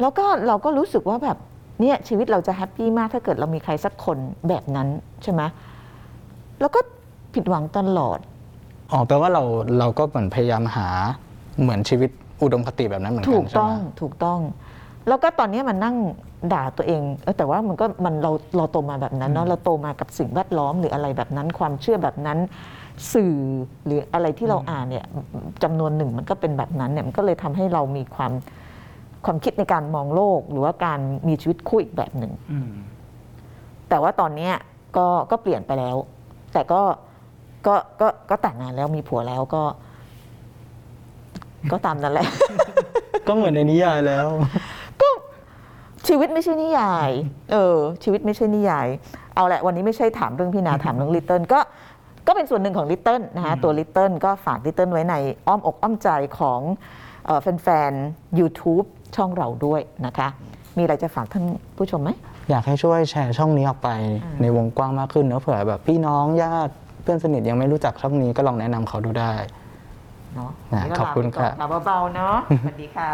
แล้วก็เราก็รู้สึกว่าแบบเนี่ยชีวิตเราจะ happy มากถ้าเกิดเรามีใครสักคนแบบนั้นใช่ไหมแล้วก็ผิดหวังตลอด อ๋อแปลว่าเราเราก็เหมือนพยายามหาเหมือนชีวิตอุดมคติแบบนั้นเหมือนกัถูนกใช่ต้ไหอมงถูกต้อง แล้วก็ตอนนี้มันนั่งด่าตัวเองเออแต่ว่ามันก็มันเราเราโตมาแบบนั้นเนาะเราโตมากับสิ่งแวดล้อมหรืออะไรแบบนั้น ความเชื่อแบบนั้น สื่อหรืออะไรที่เราอ่านเนี่ยจำนวนหนึ่งมันก็เป็นแบบนั้นเนี่ยมันก็เลยทำให้เรามีความความคิดในการมองโลก หรือว่าการมีชีวิตคู่อีกแบบหนึ่งแต่ว่าตอนเนี้ยก็ก็เปลี่ยนไปแล้ว แต่ก็ก็ก็ก็แต่งงานแล้วมีผัวแล้วก็ ก็ตามนั้นแหละ ก็เหมือนในนิยายแล้วชีวิตไม่ใช่นิยาย เออ ชีวิตไม่ใช่นิยาย เอาแหละ วันนี้ไม่ใช่ถามเรื่องพี่นาถามเรื่องลิตเติ้ลก็ ก็เป็นส่วนหนึ่งของลิตเติ้ลนะคะตัวลิตเติ้ลก็ฝากลิตเติ้ลไว้ในอ้อมอกอ้อมใจของเอ่อแฟนๆ YouTube ช่องเราด้วยนะคะ มีอะไรจะฝากท่านผู้ชมไหม อยากให้ช่วยแชร์ช่องนี้ออกไปอ่าในวงกว้างมากขึ้นเนอะเผื่อแบบพี่น้องญาติเพื่อนสนิทยังไม่รู้จักช่องนี้ก็ลองแนะนำเขาดูได้เนาะนะวันนี้ก็ขอบคุณลาไปก่อนค่ะลาเบาๆเนาะสวัสดีค่ะ